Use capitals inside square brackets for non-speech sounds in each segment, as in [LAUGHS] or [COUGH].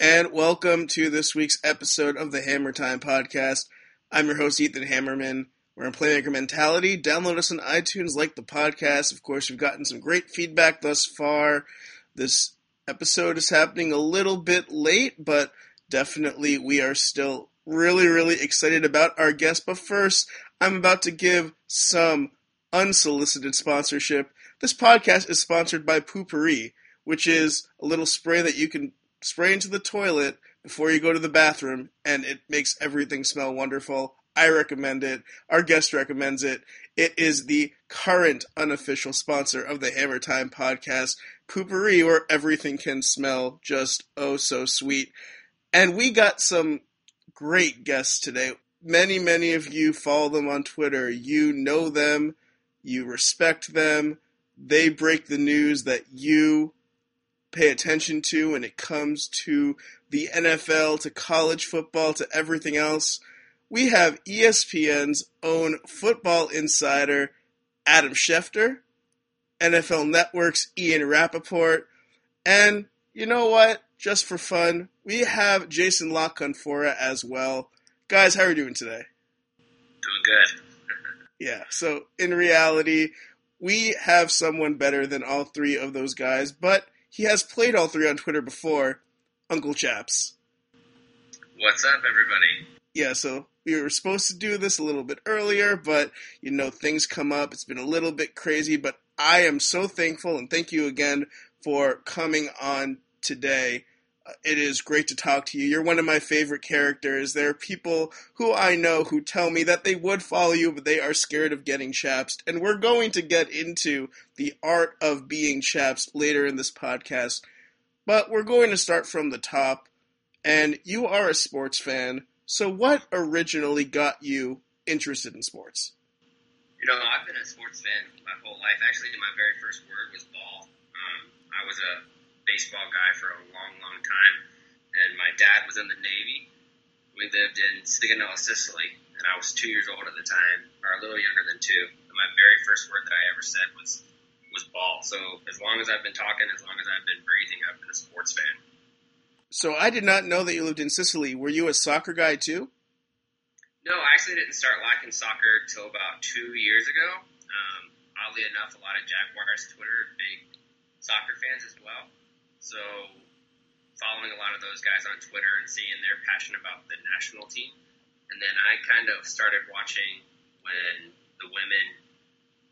and welcome to this week's episode of the Hammer Time Podcast. I'm your host, Ethan Hammerman. We're in Playmaker Mentality. Download us on iTunes, like the podcast. Of course, we've gotten some great feedback thus far. This episode is happening a little bit late, but definitely we are still really, really excited about our guest. But first, I'm about to give some unsolicited sponsorship. This podcast is sponsored by Poo-Pourri, which is a little spray that you can spray into the toilet before you go to the bathroom, and it makes everything smell wonderful. I recommend it. Our guest recommends it. It is the current unofficial sponsor of the Hammer Time podcast, Poo-Pourri, where everything can smell just oh so sweet. And we got some great guests today. Many, many of you follow them on Twitter. You know them, you respect them. They break the news that you pay attention to when it comes to the NFL, to college football, to everything else. We have ESPN's own football insider, Adam Schefter, NFL Network's Ian Rapoport, and you know what? Just for fun, we have Jason La Canfora as well. Guys, how are you doing today? Doing good. [LAUGHS] yeah, so in reality, we have someone better than all three of those guys, but he has played all three on Twitter before. Uncle Chaps. What's up, everybody? Yeah, so we were supposed to do this a little bit earlier, but you know, things come up. It's been a little bit crazy, but I am so thankful and thank you again for coming on today. It is great to talk to you. You're one of my favorite characters. There are people who I know who tell me that they would follow you, but they are scared of getting chapsed. And we're going to get into the art of being chapsed later in this podcast. But we're going to start from the top. And you are a sports fan. So, what originally got you interested in sports? You know, I've been a sports fan my whole life. Actually, my very first word was ball. Um, I was a baseball guy for a long, long time, and my dad was in the Navy. We lived in Sigonella, Sicily, and I was two years old at the time, or a little younger than two. And my very first word that I ever said was was ball. So as long as I've been talking, as long as I've been breathing, I've been a sports fan. So I did not know that you lived in Sicily. Were you a soccer guy too? No, I actually didn't start liking soccer until about two years ago. Um, oddly enough, a lot of Jaguars Twitter big soccer fans as well. So following a lot of those guys on Twitter and seeing their passion about the national team. And then I kind of started watching when the women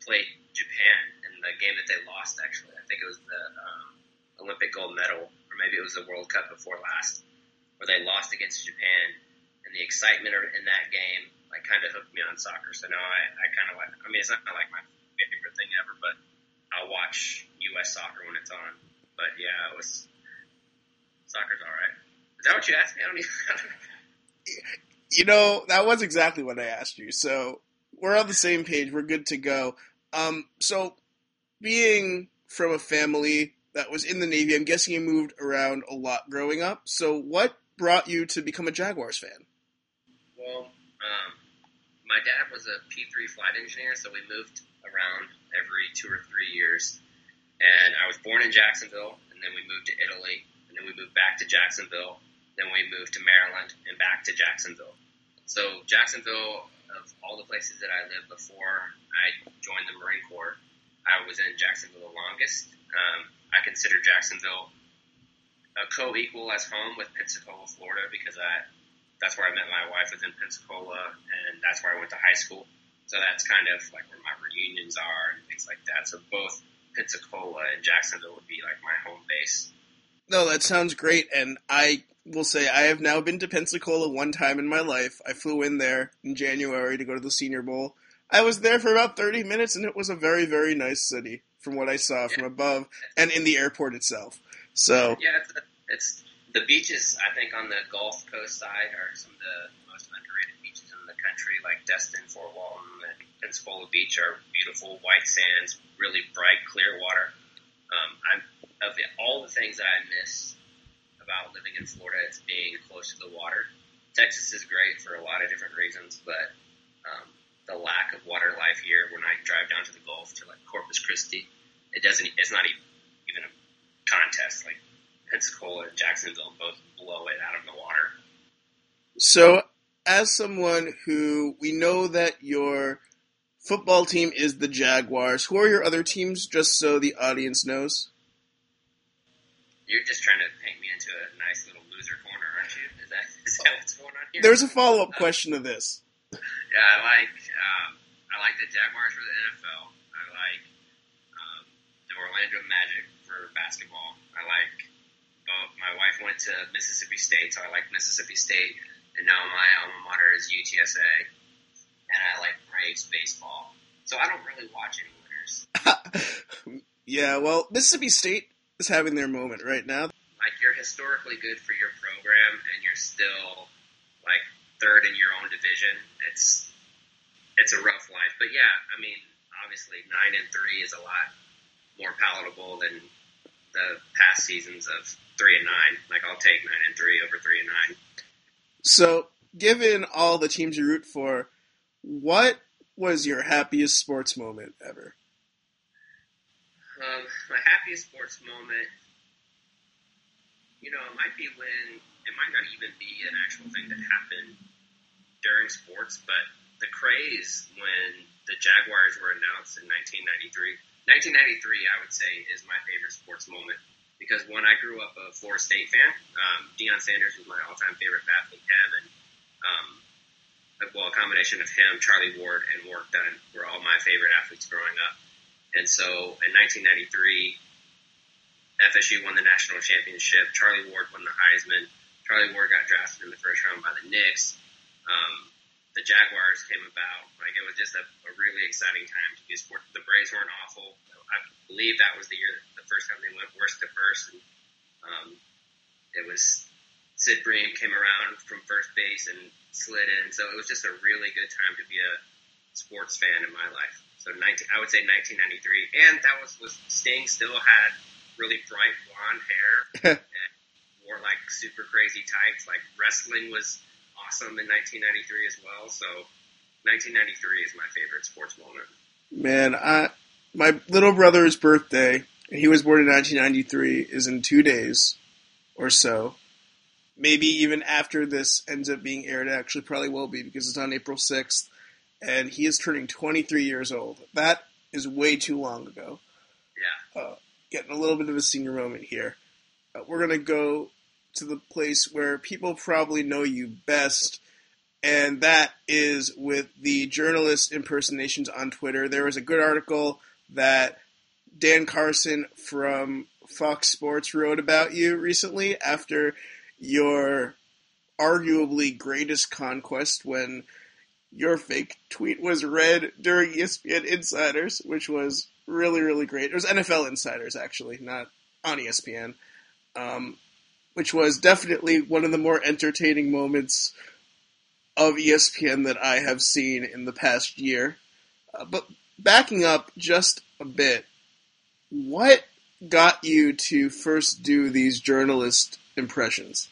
played Japan in the game that they lost, actually. I think it was the um, Olympic gold medal, or maybe it was the World Cup before last, where they lost against Japan. And the excitement in that game like kind of hooked me on soccer. So now I, I kind of like, I mean, it's not like my favorite thing ever, but I'll watch U.S. soccer when it's on. But yeah, it was soccer's all right. Is that what you asked me? I don't even. [LAUGHS] you know, that was exactly what I asked you. So we're on the same page. We're good to go. Um, so being from a family that was in the Navy, I'm guessing you moved around a lot growing up. So what brought you to become a Jaguars fan? Well, um, my dad was a P3 flight engineer, so we moved around every two or three years. And I was born in Jacksonville, and then we moved to Italy, and then we moved back to Jacksonville. Then we moved to Maryland and back to Jacksonville. So Jacksonville, of all the places that I lived before I joined the Marine Corps, I was in Jacksonville the longest. Um, I consider Jacksonville a co-equal as home with Pensacola, Florida, because I that's where I met my wife was in Pensacola, and that's where I went to high school. So that's kind of like where my reunions are and things like that. So both Pensacola and Jacksonville would be like my home base. No, that sounds great, and I will say I have now been to Pensacola one time in my life. I flew in there in January to go to the Senior Bowl. I was there for about 30 minutes, and it was a very, very nice city from what I saw from above and in the airport itself. So yeah, it's, it's the beaches. I think on the Gulf Coast side are some of the most underrated beaches in the country, like Destin, Fort Walton, and Pensacola Beach are beautiful white sands, really bright, clear water. Um, I'm of the, all the things that I miss about living in Florida, it's being close to the water. Texas is great for a lot of different reasons, but um, the lack of water life here. When I drive down to the Gulf to like Corpus Christi, it doesn't. It's not even, even a contest. Like Pensacola and Jacksonville both blow it out of the water. So, as someone who we know that your football team is the Jaguars, who are your other teams, just so the audience knows? You're just trying to paint me into a nice little loser corner, aren't you? Is that, is that what's going on here? There's a follow up question to this. Yeah, I like um, I like the Jaguars for the NFL. I like um, the Orlando Magic for basketball. I like both. My wife went to Mississippi State, so I like Mississippi State, and now my alma mater is UTSA, and I like Braves baseball. So I don't really watch any winners. [LAUGHS] yeah, well, Mississippi State is having their moment right now. Like you're historically good for your program, and you're still like third in your own division. It's it's a rough life, but yeah, I mean, obviously nine and three is a lot more palatable than the past seasons of three and nine. Like I'll take nine and three over three and nine. So, given all the teams you root for, what was your happiest sports moment ever? Um, my happiest sports moment, you know, it might be when it might not even be an actual thing that happened during sports, but the craze when the Jaguars were announced in 1993. 1993, I would say, is my favorite sports moment because when I grew up a Florida State fan, um, Deion Sanders was my all-time favorite athlete. And um, well, a combination of him, Charlie Ward, and Warrick Dunn were all my favorite athletes growing up. And so in 1993, FSU won the national championship. Charlie Ward won the Heisman. Charlie Ward got drafted in the first round by the Knicks. Um, the Jaguars came about. Like it was just a, a really exciting time to be sport. The Braves weren't awful. I believe that was the year, the first time they went worst to first, and um, it was Sid Bream came around from first base and slid in. So it was just a really good time to be a sports fan in my life. So 19, I would say 1993, and that was was Sting still had really bright blonde hair [LAUGHS] and wore like super crazy tights. Like wrestling was awesome in 1993 as well. So 1993 is my favorite sports moment. Man, I my little brother's birthday, and he was born in 1993, is in two days or so. Maybe even after this ends up being aired, it actually probably will be because it's on April 6th, and he is turning 23 years old. That is way too long ago. Yeah. Uh, getting a little bit of a senior moment here. Uh, we're going to go to the place where people probably know you best, and that is with the journalist impersonations on Twitter. There was a good article that Dan Carson from Fox Sports wrote about you recently after your arguably greatest conquest when your fake tweet was read during ESPN Insiders, which was really, really great. It was NFL Insiders, actually, not on ESPN. Um, which was definitely one of the more entertaining moments of ESPN that I have seen in the past year. Uh, but backing up just a bit, what got you to first do these journalist impressions?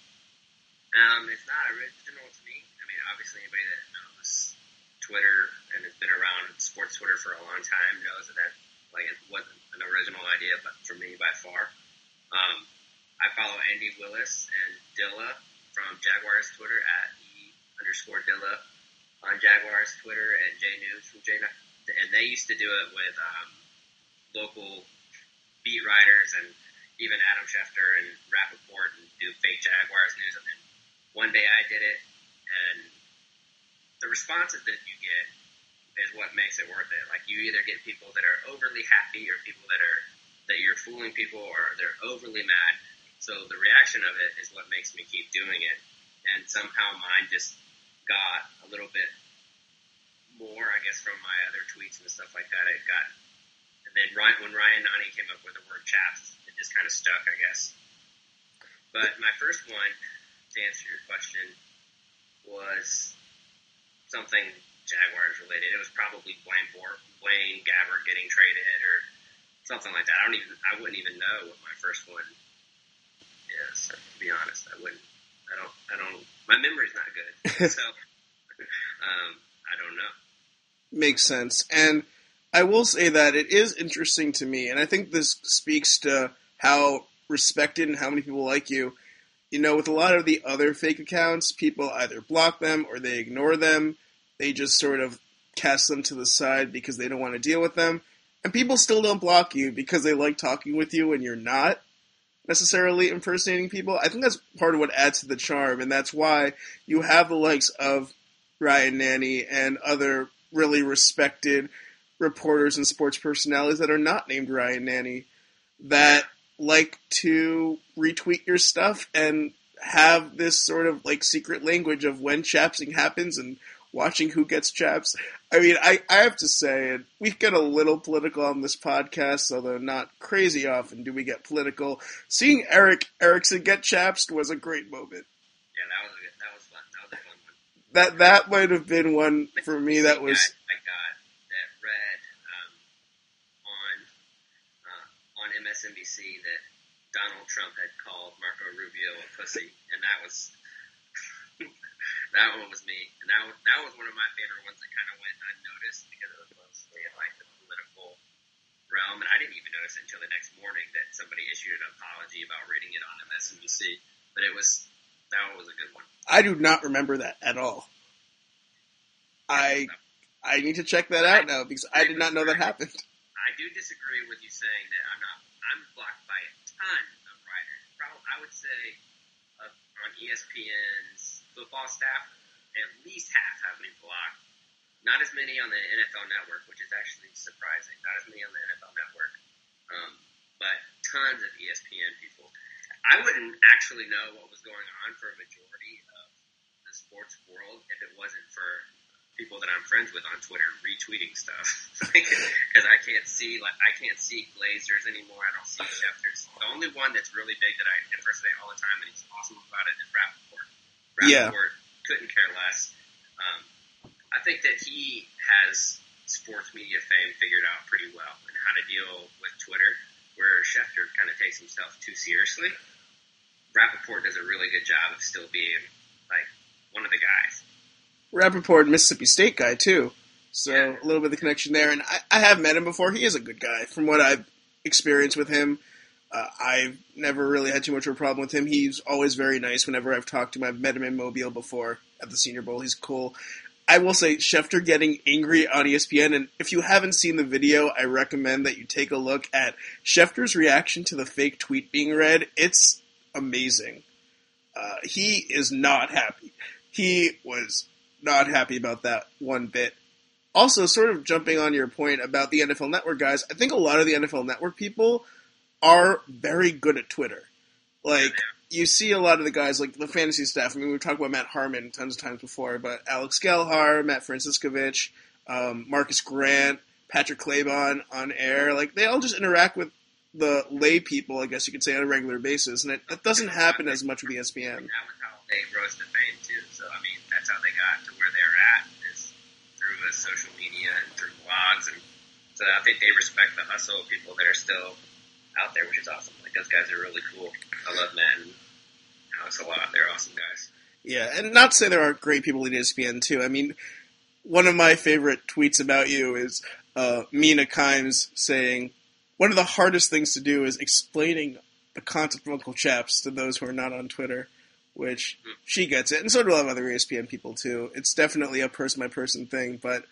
Um, it's not original to me. I mean, obviously, anybody that knows Twitter and has been around sports Twitter for a long time knows that that like it wasn't an original idea, but for me by far. Um, I follow Andy Willis and Dilla from Jaguars Twitter at e underscore Dilla on Jaguars Twitter and J News from J and they used to do it with um, local beat writers and even Adam Schefter and Rapoport and do fake Jaguars news. And then one day I did it, and the responses that you get is what makes it worth it. Like you either get people that are overly happy or people that are that you're fooling people or they're overly mad. So the reaction of it is what makes me keep doing it. And somehow mine just got a little bit more, I guess, from my other tweets and stuff like that. It got, then Ryan, when Ryan Nanni came up with the word chaps, it just kind of stuck, I guess. But my first one, to answer your question, was something Jaguars related. It was probably Blaine, Bor- Blaine Gabbert getting traded or something like that. I don't even, I wouldn't even know what my first one is. To be honest, I wouldn't. I don't. I don't. My memory's not good, [LAUGHS] so um, I don't know. Makes sense, and I will say that it is interesting to me, and I think this speaks to how respected and how many people like you. You know, with a lot of the other fake accounts, people either block them or they ignore them. They just sort of cast them to the side because they don't want to deal with them. And people still don't block you because they like talking with you when you're not necessarily impersonating people. I think that's part of what adds to the charm, and that's why you have the likes of Ryan Nanni and other really respected reporters and sports personalities that are not named Ryan Nanni that like to retweet your stuff and have this sort of like secret language of when chapsing happens and watching who gets chaps. I mean, I, I have to say, and we get a little political on this podcast, although not crazy often do we get political. Seeing Erick Erickson get chaps was a great moment. Yeah, that was a, that was fun. That was a fun one. That that might have been one for me that was. I got that read um, on uh, on MSNBC that Donald Trump had called Marco Rubio a pussy, and that was [LAUGHS] that one was me, and that was, that was one of my favorite ones that kind of went unnoticed because it was mostly in like the political realm, and I didn't even notice until the next morning that somebody issued an apology about reading it on MSNBC. But it was that one was a good one. I do not remember that at all. I I need to check that out now because I did not know that happened. I do disagree with you saying that I'm not. I'm blocked by a ton of writers. Probably, I would say uh, on ESPN's football staff, at least half have me blocked. Not as many on the NFL Network, which is actually surprising. Not as many on the NFL Network, um, but tons of ESPN people. I wouldn't actually know what was going on for a majority of the sports world if it wasn't for people that I'm friends with on Twitter retweeting stuff [LAUGHS] because I can't see like I can't see Glazers anymore. I don't see Schefters. The only one that's really big that I impersonate all the time and he's awesome about it is Rapoport. Yeah. Couldn't care less. Um, I think that he has sports media fame figured out pretty well and how to deal with Twitter, where Schefter kind of takes himself too seriously. Rapoport does a really good job of still being like one of the guys. Rapoport, Mississippi State guy too, so a little bit of the connection there. And I, I have met him before. He is a good guy, from what I've experienced with him. Uh, I've never really had too much of a problem with him. He's always very nice whenever I've talked to him. I've met him in Mobile before at the Senior Bowl. He's cool. I will say Schefter getting angry on ESPN, and if you haven't seen the video, I recommend that you take a look at Schefter's reaction to the fake tweet being read. It's amazing. Uh, he is not happy. He was not happy about that one bit. Also, sort of jumping on your point about the NFL Network guys, I think a lot of the NFL Network people are very good at Twitter. Like, you see a lot of the guys, like the fantasy staff. I mean, we've talked about Matt Harmon tons of times before, but Alex Gelhar, Matt Franciscovich, um, Marcus Grant, Patrick Claybon on air, like, they all just interact with the lay people, I guess you could say, on a regular basis, and it, that doesn't happen as much with ESPN. They rose to fame too. So I mean, that's how they got to where they're at is through uh, social media and through blogs, and so I think they respect the hustle of people that are still out there, which is awesome. Like those guys are really cool. I love Matt and Alex a lot. They're awesome guys. Yeah, and not to say there aren't great people at ESPN too. I mean, one of my favorite tweets about you is uh, Mina Kimes saying one of the hardest things to do is explaining the concept of Uncle Chaps to those who are not on Twitter, which mm. she gets it, and so do a lot of other ESPN people too. It's definitely a person by person thing, but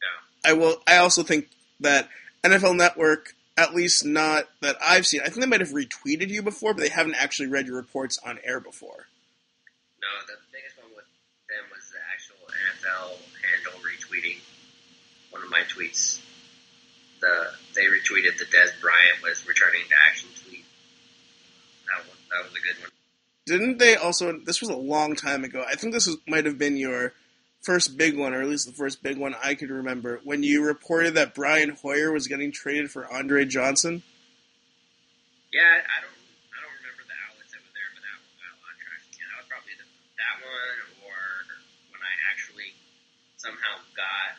Yeah. I will. I also think that NFL Network, at least not that I've seen, I think they might have retweeted you before, but they haven't actually read your reports on air before. No, the biggest one with them was the actual NFL handle retweeting one of my tweets. The they retweeted the Dez Bryant was returning to action tweet. That one, that was a good one. Didn't they also? This was a long time ago. I think this was, might have been your first big one, or at least the first big one I could remember, when you reported that Brian Hoyer was getting traded for Andre Johnson. Yeah, I don't, I don't remember the outlets that there, but that one was probably that one, or when I actually somehow got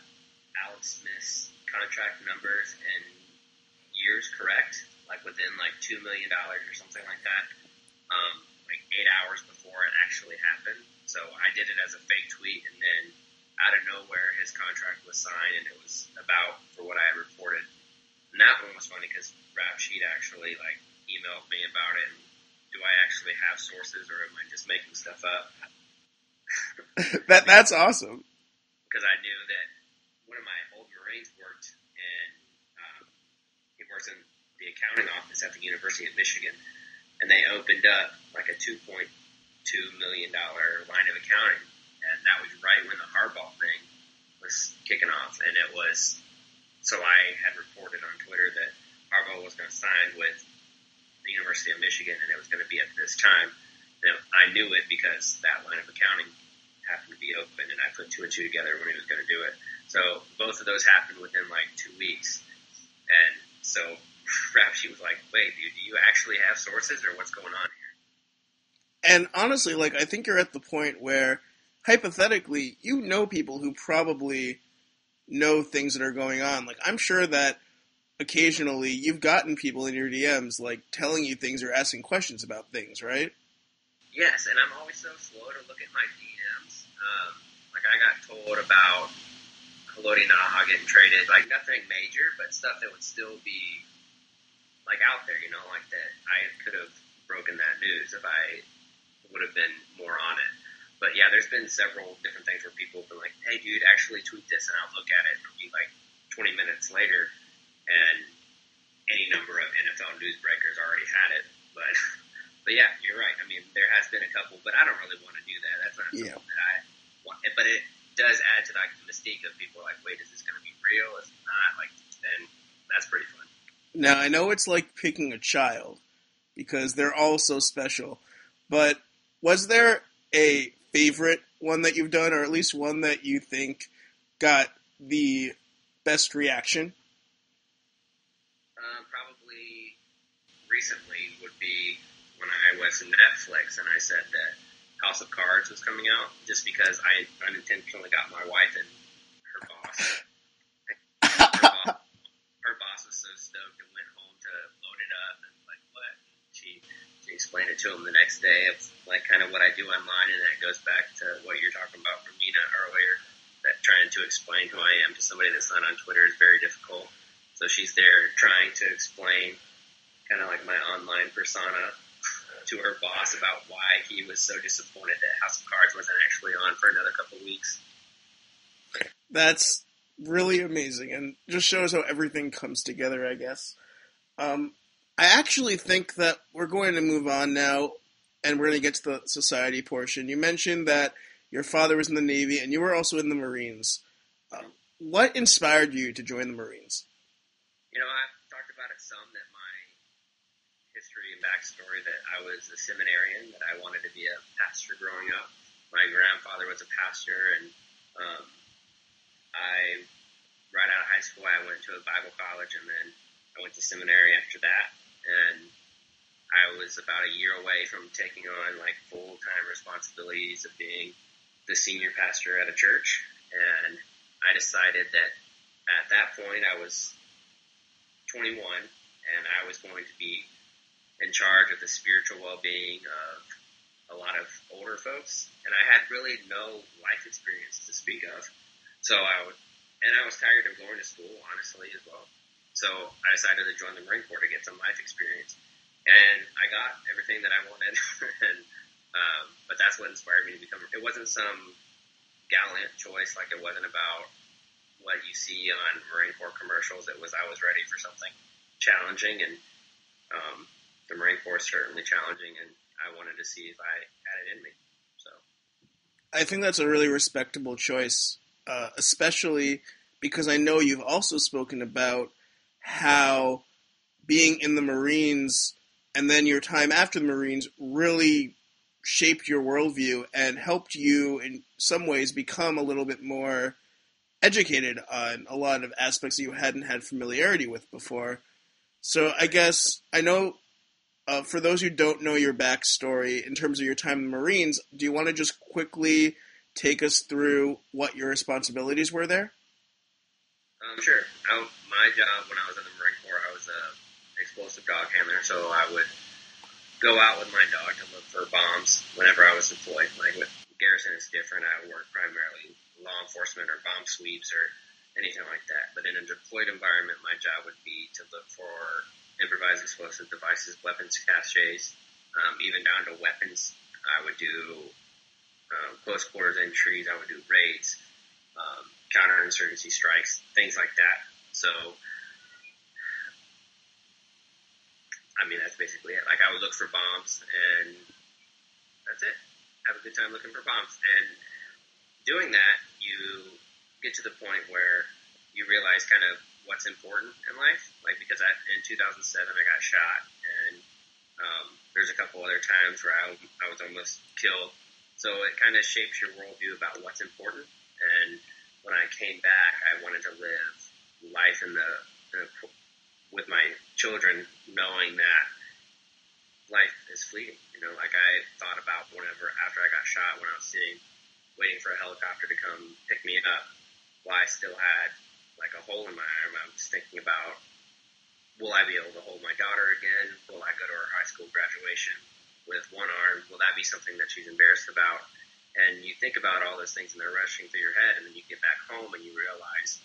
Alex Smith's contract numbers and years correct, like within like two million dollars or something like that, um, eight hours before it actually happened. So I did it as a fake tweet, and then out of nowhere, his contract was signed, and it was about for what I had reported. And that one was funny because Rap Sheet actually like emailed me about it. And do I actually have sources, or am I just making stuff up? [LAUGHS] that that's awesome. Because I knew that one of my old Marines worked in um, he works in the accounting office at the University of Michigan, and they opened up like a two point two million dollar line of accounting, and that was right when the Harbaugh thing was kicking off, and it was. So I had reported on Twitter that Harbaugh was going to sign with the University of Michigan, and it was going to be at this time. And I knew it because that line of accounting happened to be open, and I put two and two together when he was going to do it. So both of those happened within like two weeks, and so rap sheet was like, "Wait, dude, do you actually have sources, or what's going on here?" And honestly, like I think you're at the point where hypothetically you know people who probably know things that are going on. Like I'm sure that occasionally you've gotten people in your DMs like telling you things or asking questions about things, right? Yes, and I'm always so slow to look at my DMs. Um, like I got told about Haloti Ngata getting traded, like nothing major, but stuff that would still be like out there, you know, like that I could have broken that news if I would have been more on it. But yeah, there's been several different things where people have been like, "Hey, dude, actually tweet this," and I'll look at it and it'll be like 20 minutes later, and any number of NFL news breakers already had it. But [LAUGHS] but yeah, you're right. I mean, there has been a couple, but I don't really want to do that. That's not Yeah. something that I want. But it does add to like the mystique of people like, wait, is this going to be real? Is it not? Like, then that's pretty fun. Now I know it's like picking a child because they're all so special, but was there a favorite one that you've done, or at least one that you think got the best reaction? Um, probably recently would be when I was Netflix and I said that House of Cards was coming out, just because I unintentionally got my wife and her boss. her, boss her boss was so stoked and went home to load it up and like what? She she explained it to him the next day of like kind of what I do online, and that goes back to what you're talking about from Mina earlier. That trying to explain who I am to somebody that's not on Twitter is very difficult. So she's there trying to explain kind of like my online persona to her boss about why he was so disappointed that House of Cards wasn't actually on for another couple weeks. That's really amazing and just shows how everything comes together, I guess. Um, I actually think that we're going to move on now and we're going to get to the society portion. You mentioned that your father was in the Navy and you were also in the Marines. Um, what inspired you to join the Marines? You know, I've talked about it some that my history and backstory that I was a seminarian, that I wanted to be a pastor growing up. My grandfather was a pastor, and um, I, right out of high school, I went to a Bible college, and then I went to seminary after that. And I was about a year away from taking on like full time responsibilities of being the senior pastor at a church. And I decided that at that point I was 21 and I was going to be in charge of the spiritual well being of a lot of older folks. And I had really no life experience to speak of. So I would, and I was tired of going to school, honestly, as well. So I decided to join the Marine Corps to get some life experience. And I got everything that I wanted. [LAUGHS] and, um, but that's what inspired me to become, it wasn't some gallant choice. Like it wasn't about what you see on Marine Corps commercials. It was, I was ready for something challenging and, um, the Marine Corps is certainly challenging and I wanted to see if I had it in me. So. I think that's a really respectable choice, uh, especially because I know you've also spoken about how being in the Marines and then your time after the Marines really shaped your worldview and helped you in some ways become a little bit more educated on a lot of aspects that you hadn't had familiarity with before. So I guess I know uh, for those who don't know your backstory in terms of your time in the Marines, do you want to just quickly take us through what your responsibilities were there? Um, sure. I, my job when I was in the Marine Corps, I was a explosive dog handler, so I would go out with my dog to look for bombs whenever I was deployed. Like with Garrison, it's different. I work primarily law enforcement or bomb sweeps or anything like that. But in a deployed environment, my job would be to look for improvised explosive devices, weapons caches, um, even down to weapons. I would do um, close quarters entries. I would do raids, um, counterinsurgency strikes, things like that. So, I mean, that's basically it. Like I would look for bombs, and that's it. Have a good time looking for bombs, and doing that, you get to the point where you realize kind of what's important in life. Like because I, in 2007 I got shot, and um, there's a couple other times where I, I was almost killed. So it kind of shapes your worldview about what's important. And when I came back, I wanted to live life in the, the with my children, knowing that life is fleeting. You know, like I thought about whenever after I got shot, when I was sitting waiting for a helicopter to come pick me up, while I still had like a hole in my arm, I was thinking about will I be able to hold my daughter again? Will I go to her high school graduation with one arm? Will that be something that she's embarrassed about? And you think about all those things and they're rushing through your head and then you get back home and you realize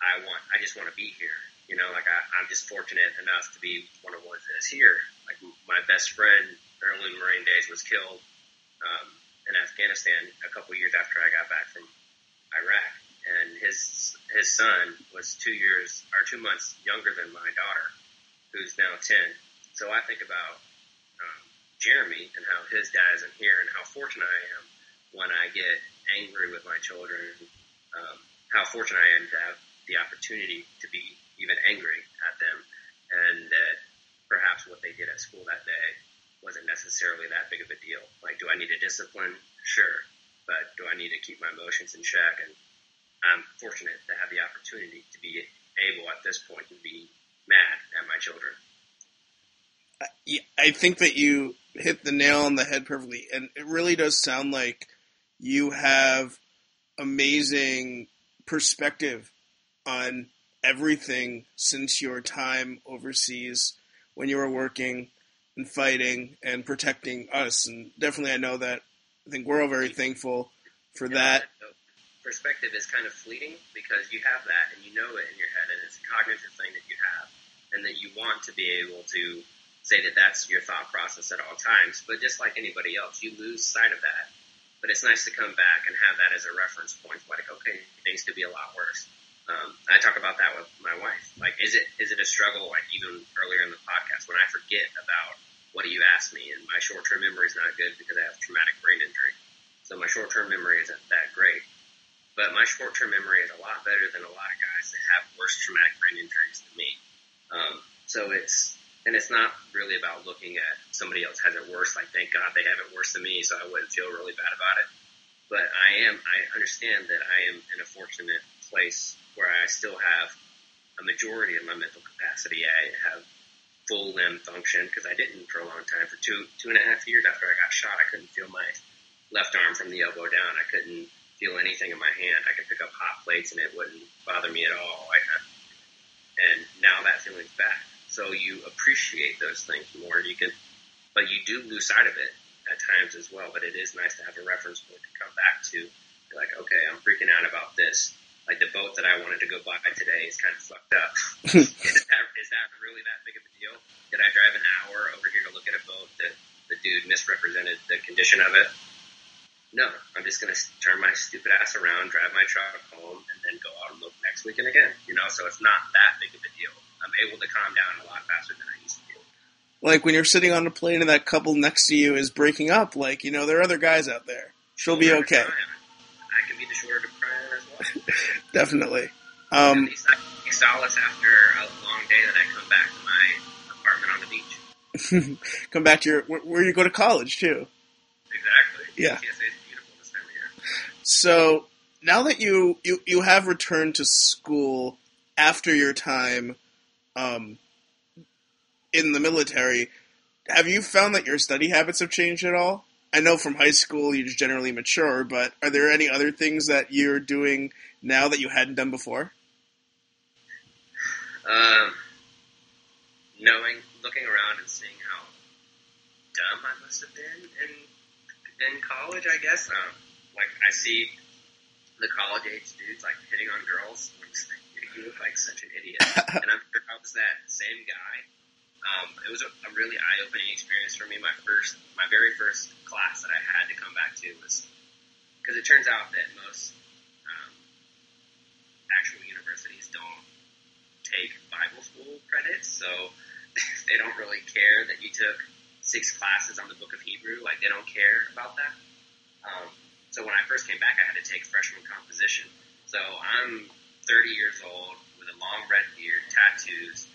I want, I just want to be here. You know, like I, I'm just fortunate enough to be one of the ones that is here. Like my best friend early in Marine days was killed um, in Afghanistan a couple years after I got back from Iraq and his his son was two years or two months younger than my daughter, who's now ten. So I think about um, Jeremy and how his dad isn't here, and how fortunate I am when I get angry with my children. Um, how fortunate I am to have the opportunity to be even angry at them, and that perhaps what they did at school that day wasn't necessarily that big of a deal. Like, do I need a discipline? Sure, but do I need to keep my emotions in check and I'm fortunate to have the opportunity to be able at this point to be mad at my children. I think that you hit the nail on the head perfectly, and it really does sound like you have amazing perspective on everything since your time overseas when you were working and fighting and protecting us. And definitely, I know that I think we're all very thankful for yeah, that perspective is kind of fleeting because you have that and you know it in your head and it's a cognitive thing that you have and that you want to be able to say that that's your thought process at all times. But just like anybody else, you lose sight of that. But it's nice to come back and have that as a reference point. Like, okay, things could be a lot worse. Um, I talk about that with my wife. Like, is it is it a struggle? Like even earlier in the podcast when I forget about what you asked me, and my short term memory is not good because I have traumatic brain injury. So my short term memory isn't that great. But my short term memory is a lot better than a lot of guys that have worse traumatic brain injuries than me. Um, so it's and it's not really about looking at somebody else has it worse. Like, thank God they have it worse than me, so I wouldn't feel really bad about it. But I am, I understand that I am in a fortunate place where I still have a majority of my mental capacity. I have full limb function because I didn't for a long time. For two, two and a half years after I got shot, I couldn't feel my left arm from the elbow down. I couldn't feel anything in my hand. I could pick up hot plates and it wouldn't bother me at all. I, and now that feeling's back. So you appreciate those things more. You can, but you do lose sight of it at times as well. But it is nice to have a reference point to come back to. Like, okay, I'm freaking out about this. Like the boat that I wanted to go buy today is kind of fucked up. [LAUGHS] is, that, is that really that big of a deal? Did I drive an hour over here to look at a boat that the dude misrepresented the condition of it? no, I'm just going to turn my stupid ass around, drive my truck home, and then go out and look next weekend again. You know, so it's not that big of a deal. I'm able to calm down a lot faster than I used to. Like when you're sitting on a plane and that couple next to you is breaking up, like, you know, there are other guys out there. She'll be okay. I can be the shoulder to cry on as well. Definitely. Um, yeah, solace after a long day that I come back to my apartment on the beach. [LAUGHS] come back to your, where, where you go to college, too. Exactly. Yeah. So now that you, you, you have returned to school after your time um, in the military, have you found that your study habits have changed at all? I know from high school you're just generally mature, but are there any other things that you're doing now that you hadn't done before? Um, knowing, looking around and seeing how dumb I must have been in in college, I guess. Um, like I see the college age dudes like hitting on girls. I'm just like, you look like such an idiot. [LAUGHS] and I'm sure I was that same guy. Um, it was a, a really eye-opening experience for me. My first, my very first class that I had to come back to was because it turns out that most um, actual universities don't take Bible school credits, so [LAUGHS] they don't really care that you took six classes on the Book of Hebrew. Like they don't care about that. Um, so when I first came back, I had to take freshman composition. So I'm 30 years old with a long red beard, tattoos,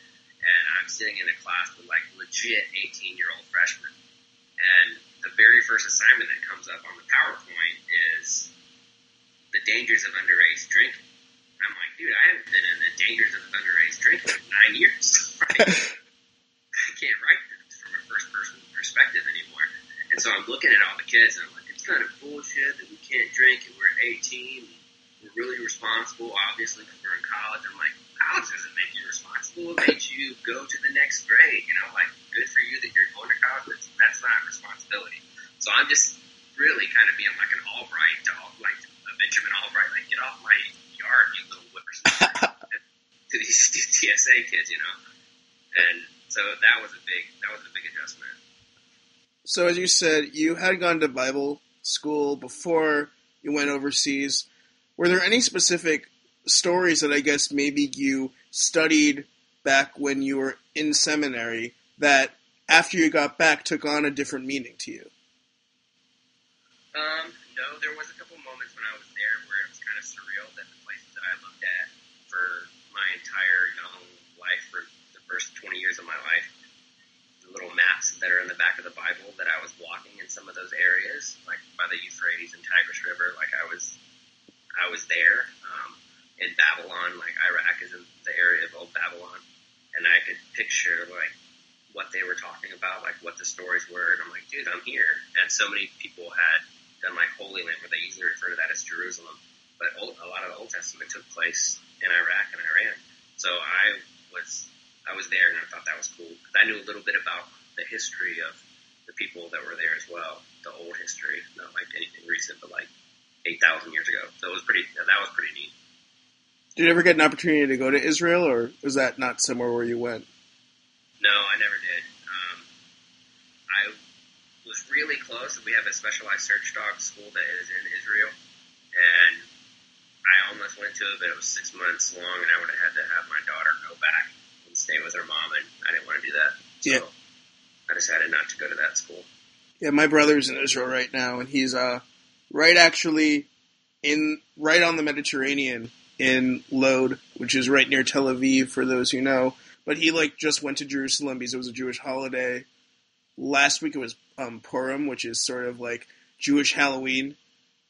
and I'm sitting in a class with like legit 18 year old freshmen. And the very first assignment that comes up on the PowerPoint is the dangers of underage drinking. And I'm like, dude, I haven't been in the dangers of underage drinking in nine years. [LAUGHS] I can't write this from a first person perspective anymore. And so I'm looking at all the kids and I'm like, it's kind of bullshit that we can't drink and we're 18. And we're really responsible, obviously, because we're in college. I'm like, college doesn't make you responsible. It makes you go to the next grade. You know, like good for you that you're going to college, but that's not responsibility. So I'm just really kind of being like an Albright dog, like a Benjamin Albright, like get off my yard, you little whippersnapper. [LAUGHS] to these [LAUGHS] TSA kids, you know. And so that was a big that was a big adjustment. So as you said, you had gone to Bible school before you went overseas. Were there any specific stories that I guess maybe you studied back when you were in seminary that after you got back took on a different meaning to you? Um, no, there was a couple moments when I was there where it was kind of surreal that the places that I looked at for my entire young life, for the first 20 years of my life, the little maps that are in the back of the Bible, that I was walking in some of those areas, like by the Euphrates and Tigris River, like I was, I was there. Um, in Babylon, like Iraq is in the area of old Babylon, and I could picture like what they were talking about, like what the stories were, and I'm like, dude, I'm here. And so many people had done like Holy Land, where they usually refer to that as Jerusalem, but old, a lot of the Old Testament took place in Iraq and Iran. So I was I was there, and I thought that was cool because I knew a little bit about the history of the people that were there as well, the old history, not like anything recent, but like eight thousand years ago. So it was pretty. That was pretty neat. Did you ever get an opportunity to go to Israel, or was that not somewhere where you went? No, I never did. Um, I was really close. We have a specialized search dog school that is in Israel, and I almost went to it, but it was six months long, and I would have had to have my daughter go back and stay with her mom, and I didn't want to do that. So Yeah. I decided not to go to that school. Yeah, my brother's in Israel right now, and he's uh right actually in right on the Mediterranean in Lod, which is right near Tel Aviv for those who know. But he like just went to Jerusalem because it was a Jewish holiday. Last week it was um, Purim, which is sort of like Jewish Halloween,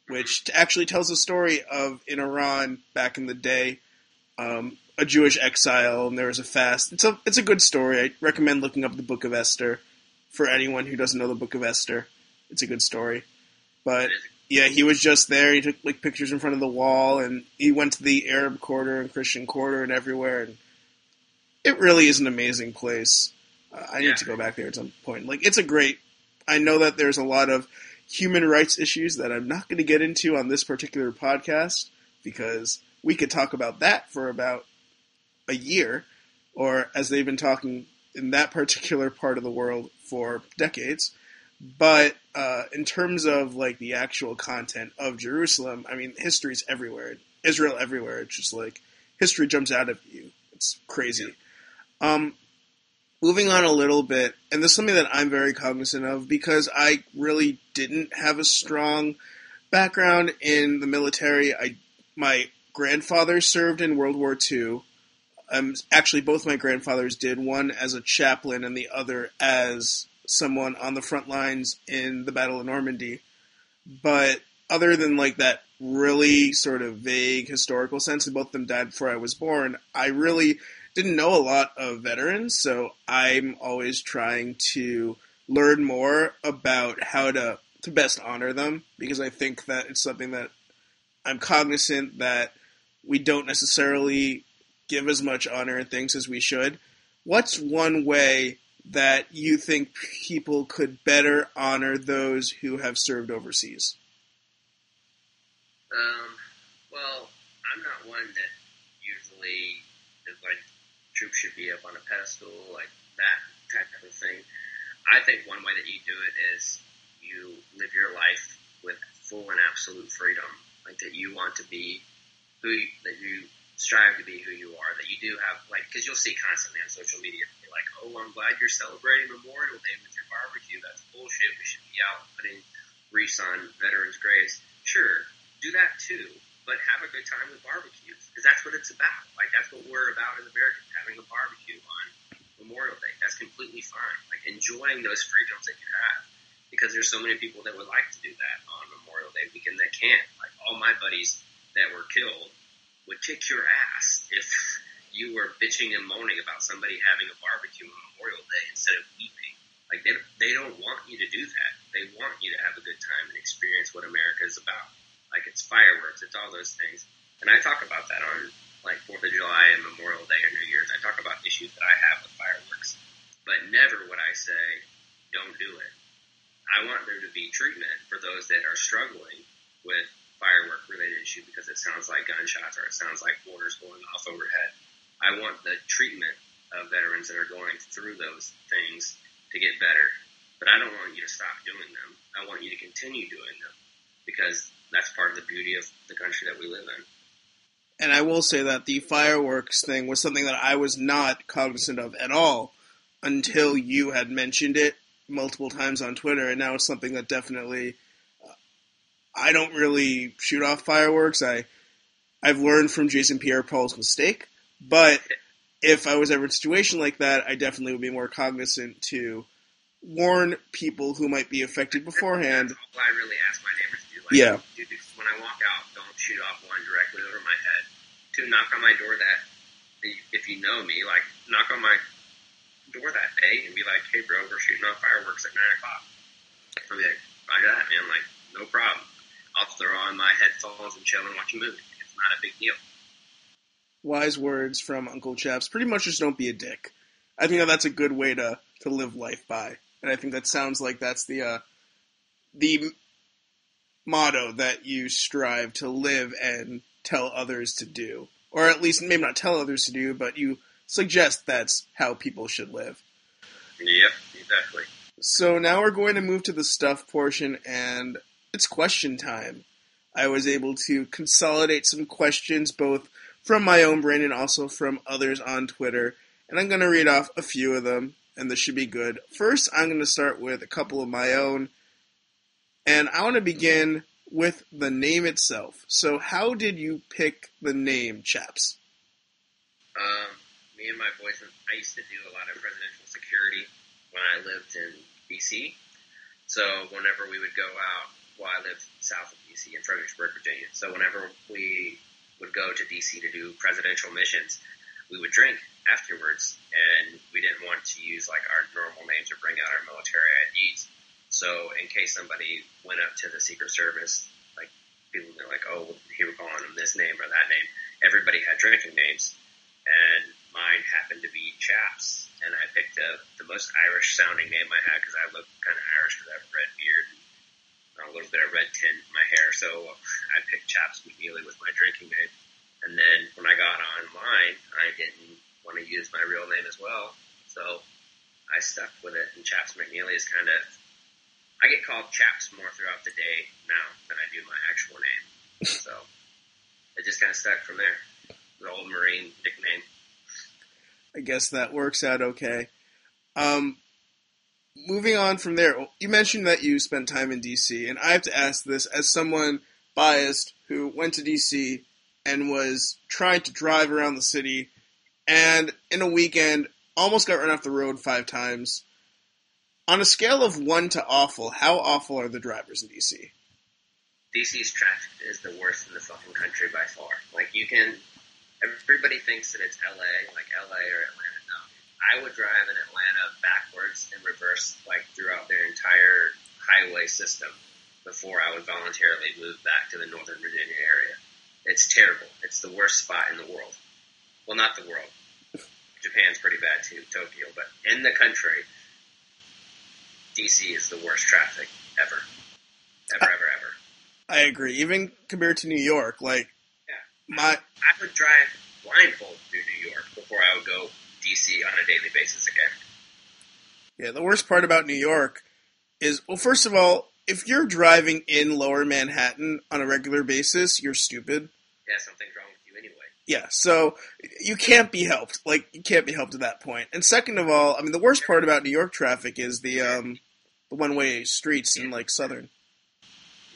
which actually tells the story of in Iran back in the day, um, a Jewish exile, and there was a fast. It's a it's a good story. I recommend looking up the Book of Esther for anyone who doesn't know the Book of Esther. It's a good story. But yeah, he was just there. He took like pictures in front of the wall, and he went to the Arab quarter and Christian quarter and everywhere. And it really is an amazing place. Uh, I need Yeah. to go back there at some point. Like it's a great. I know that there's a lot of human rights issues that I'm not going to get into on this particular podcast because we could talk about that for about a year, or as they've been talking in that particular part of the world for decades. But uh, in terms of like the actual content of Jerusalem, I mean, history's everywhere. Israel everywhere. It's just like history jumps out of you. It's crazy. Um, moving on a little bit, and this is something that I'm very cognizant of because I really didn't have a strong background in the military. I my grandfather served in World War II. Um, actually, both my grandfathers did. One as a chaplain, and the other as someone on the front lines in the Battle of Normandy. But other than like that really sort of vague historical sense, and both of them died before I was born, I really didn't know a lot of veterans, so I'm always trying to learn more about how to to best honor them because I think that it's something that I'm cognizant that we don't necessarily give as much honor and things as we should. What's one way that you think people could better honor those who have served overseas? Um, well, I'm not one that usually is like troops should be up on a pedestal, like that type of thing. I think one way that you do it is you live your life with full and absolute freedom, like that you want to be who you, that you strive to be who you are, that you do have like because you'll see constantly on social media like, oh, I'm glad you're celebrating Memorial Day with your barbecue. That's bullshit. We should be out putting wreaths on veterans' graves. Sure, do that too, but have a good time with barbecues because that's what it's about. Like that's what we're about as Americans, having a barbecue on Memorial Day. That's completely fine. Like enjoying those freedoms that you have because there's so many people that would like to do that on Memorial Day weekend that can't. Like all my buddies that were killed would kick your ass if [LAUGHS] you were bitching and moaning about somebody having a barbecue on Memorial Day instead of weeping. Like they they don't want you to do that. They want you to have a good time and experience what America is about. Like it's fireworks, it's all those things. And I talk about that on like Fourth of July and Memorial Day or New Year's. I talk about issues that I have with fireworks, but never would I say don't do it. I want there to be treatment for those that are struggling with firework related issue because it sounds like gunshots or it sounds like mortars going off overhead. I want the treatment of veterans that are going through those things to get better. But I don't want you to stop doing them. I want you to continue doing them because that's part of the beauty of the country that we live in. And I will say that the fireworks thing was something that I was not cognizant of at all until you had mentioned it multiple times on Twitter, and now it's something that definitely uh, I don't really shoot off fireworks. I I've learned from Jason Pierre-Paul's mistake but if I was ever in a situation like that, I definitely would be more cognizant to warn people who might be affected beforehand. That's all I really ask my neighbors to do. Like, yeah. Dude, when I walk out, don't shoot off one directly over my head. To knock on my door that, if you know me, like, knock on my door that day and be like, hey, bro, we're shooting off fireworks at 9 o'clock. I'll be like, roger that, man. Like, no problem. I'll throw on my headphones and chill and watch a movie. It's not a big deal wise words from Uncle Chaps. Pretty much just don't be a dick. I think that that's a good way to, to live life by. And I think that sounds like that's the uh, the motto that you strive to live and tell others to do. Or at least maybe not tell others to do, but you suggest that's how people should live. Yep, exactly. So now we're going to move to the stuff portion and it's question time. I was able to consolidate some questions both from my own brain and also from others on Twitter. And I'm going to read off a few of them, and this should be good. First, I'm going to start with a couple of my own. And I want to begin with the name itself. So, how did you pick the name Chaps? Um, me and my boyfriend, I used to do a lot of presidential security when I lived in DC. So, whenever we would go out, well, I lived south of DC in Fredericksburg, Virginia. So, whenever we would go to DC to do presidential missions, we would drink afterwards, and we didn't want to use like our normal names or bring out our military IDs. So in case somebody went up to the Secret Service, like people were like, "Oh, he was calling him this name or that name," everybody had drinking names, and mine happened to be Chaps, and I picked the the most Irish sounding name I had because I look kind of Irish with that red beard a little bit of red tint in my hair. So I picked Chaps McNeely with my drinking name. And then when I got online, I didn't want to use my real name as well. So I stuck with it. And Chaps McNeely is kind of, I get called Chaps more throughout the day now than I do my actual name. [LAUGHS] So it just kind of stuck from there. The old Marine nickname. I guess that works out okay. Um, moving on from there, you mentioned that you spent time in DC, and I have to ask this as someone biased who went to DC and was trying to drive around the city, and in a weekend almost got run off the road five times. On a scale of one to awful, how awful are the drivers in DC? DC's traffic is the worst in the fucking country by far. Like you can, everybody thinks that it's LA, like LA or Atlanta I would drive in Atlanta backwards and reverse like throughout their entire highway system before I would voluntarily move back to the Northern Virginia area. It's terrible. It's the worst spot in the world. Well, not the world. Japan's pretty bad too, Tokyo, but in the country, DC is the worst traffic ever. Ever, ever, ever. I agree. Even compared to New York, like yeah. my I would drive blindfold through New York before I would go DC on a daily basis again. Yeah, the worst part about New York is well, first of all, if you're driving in Lower Manhattan on a regular basis, you're stupid. Yeah, something's wrong with you anyway. Yeah, so you can't be helped. Like you can't be helped at that point. And second of all, I mean, the worst part about New York traffic is the um, the one way streets in like Southern.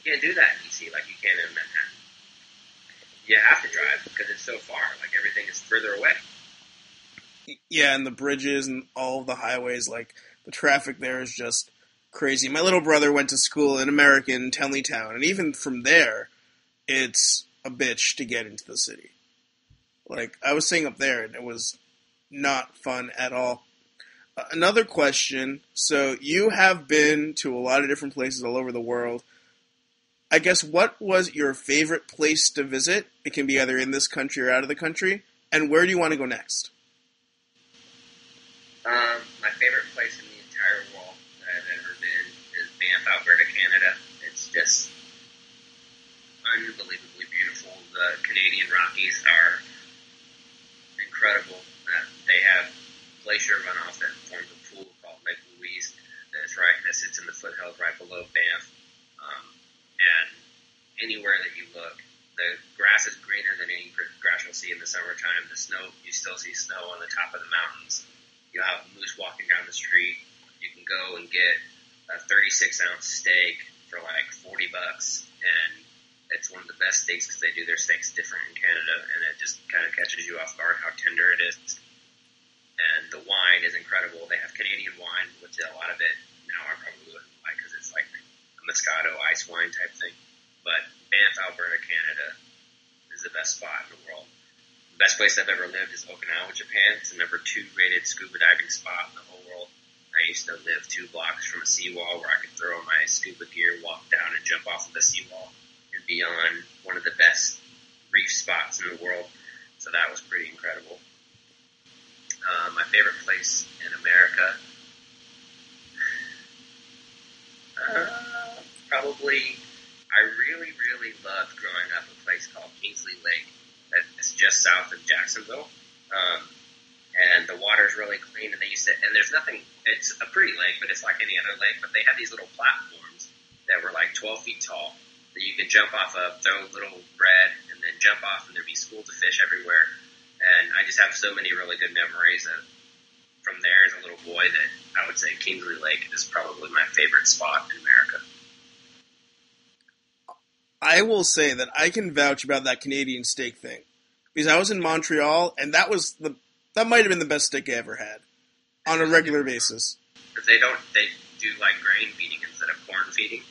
You can't do that in DC like you can in Manhattan. You have to drive because it's so far. Like everything is further away. Yeah, and the bridges and all the highways, like the traffic there is just crazy. My little brother went to school in American Tenleytown, and even from there, it's a bitch to get into the city. Like I was staying up there, and it was not fun at all. Uh, another question. So you have been to a lot of different places all over the world. I guess what was your favorite place to visit? It can be either in this country or out of the country. And where do you want to go next? Um, my favorite place in the entire world that I've ever been is Banff, Alberta, Canada. It's just unbelievably beautiful. The Canadian Rockies are incredible. Uh, they have glacier runoff that forms a pool called Lake Louise. That's right. That sits in the foothills right below Banff. Um, and anywhere that you look, the grass is greener than any grass you'll see in the summertime. The snow, you still see snow on the top of the mountains. You have moose walking down the street. You can go and get a 36 ounce steak for like 40 bucks, and it's one of the best steaks because they do their steaks different in Canada, and it just kind of catches you off guard how tender it is. And the wine is incredible. They have Canadian wine, which a lot of it now I probably wouldn't like because it's like a Moscato ice wine type thing. But Banff, Alberta, Canada is the best spot in the world. Best place I've ever lived is Okinawa, Japan. It's the number two rated scuba diving spot in the whole world. I used to live two blocks from a seawall where I could throw my scuba gear, walk down, and jump off of the seawall and be on one of the best reef spots in the world. So that was pretty incredible. Uh, my favorite place in America, uh, probably, I really, really loved growing up a place called Kingsley Lake. It's just south of Jacksonville. Um, and the water's really clean, and they used to, and there's nothing, it's a pretty lake, but it's like any other lake, but they had these little platforms that were like 12 feet tall that you could jump off of, throw a little bread, and then jump off, and there'd be schools of fish everywhere. And I just have so many really good memories of from there as a little boy that I would say Kingsley Lake is probably my favorite spot in America. I will say that I can vouch about that Canadian steak thing because I was in Montreal and that was the that might have been the best steak I ever had on a regular basis. Because they don't they do like grain feeding instead of corn feeding.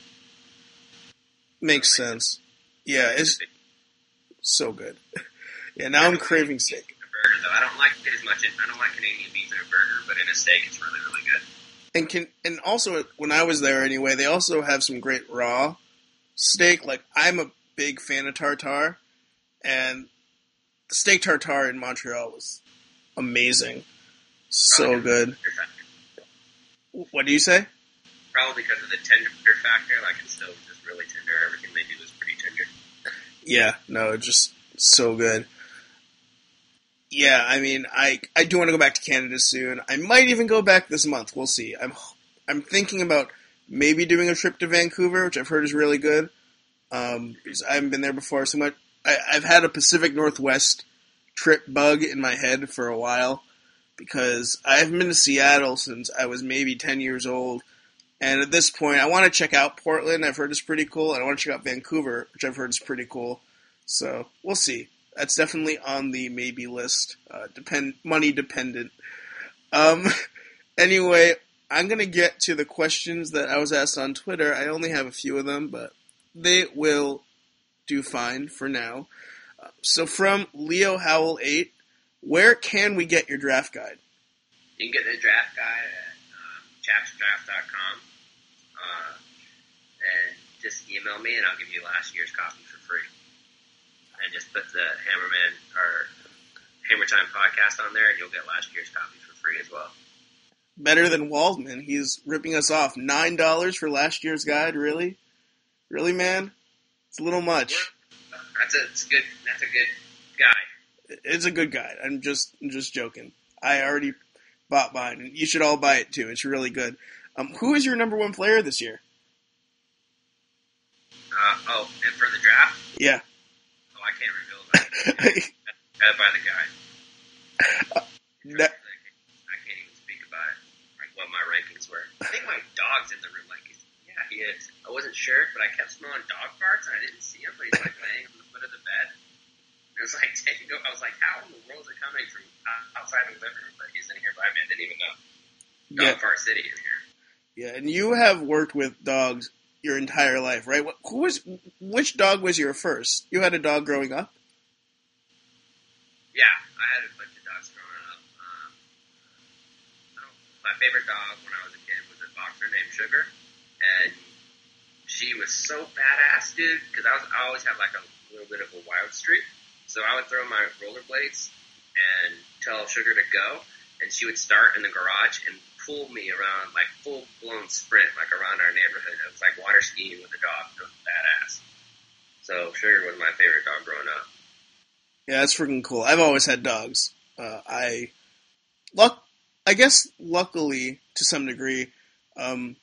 Makes sense. Yeah, it's so good. [LAUGHS] Yeah, now I'm craving steak. Burger though, I don't like it as much. I don't like Canadian beef in a burger, but in a steak, it's really really good. And can and also when I was there anyway, they also have some great raw steak. Like I'm a big fan of tartare, and the steak tartare in Montreal was amazing, so good. because of the tender factor. What do you say? Probably because of the tender factor. Like it's still just really tender. Everything they do is pretty tender. Yeah, no, just so good. Yeah, I mean, I I do want to go back to Canada soon. I might even go back this month. We'll see. I'm I'm thinking about maybe doing a trip to Vancouver, which I've heard is really good. Um, I haven't been there before, so much. I, I've had a Pacific Northwest trip bug in my head for a while because I haven't been to Seattle since I was maybe ten years old. And at this point, I want to check out Portland. I've heard it's pretty cool, and I want to check out Vancouver, which I've heard is pretty cool. So we'll see. That's definitely on the maybe list. Uh, depend money dependent. Um, [LAUGHS] anyway, I'm gonna get to the questions that I was asked on Twitter. I only have a few of them, but they will do fine for now. So from Leo Howell eight, where can we get your draft guide? You can get the draft guide at um, chapsdraft.com. Uh, and just email me and I'll give you last year's copy for free. And just put the Hammerman or Hammer Time podcast on there and you'll get last year's copy for free as well. Better than Waldman. He's ripping us off. Nine dollars for last year's guide. Really, really, man. It's a little much. That's a, it's a good. That's a good guy. It's a good guide. I'm just I'm just joking. I already bought mine, and you should all buy it too. It's really good. Um, who is your number one player this year? Uh, oh, and for the draft? Yeah. Oh, I can't reveal that. [LAUGHS] Gotta buy the guy. That- I can't even speak about it. Like what my rankings were. I think my dog's in the room. Like, yeah, he is. I wasn't sure, but I kept smelling dog farts, and I didn't see him. But he's like [LAUGHS] laying on the foot of the bed. It was like [LAUGHS] taking. I was like, how in the world is it coming from outside the living room? But he's in here by me. I didn't even know. Dog yeah, fart city in here. yeah. And you have worked with dogs your entire life, right? What, who was which dog was your first? You had a dog growing up. Yeah, I had a bunch of dogs growing up. Um, I don't, my favorite dog when I was boxer named Sugar, and she was so badass, dude. Because I I always had like a little bit of a wild streak, so I would throw my rollerblades and tell Sugar to go, and she would start in the garage and pull me around like full blown sprint, like around our neighborhood. It was like water skiing with a dog. It was badass. So Sugar was my favorite dog growing up. Yeah, that's freaking cool. I've always had dogs. Uh, I luck, I guess, luckily to some degree, um,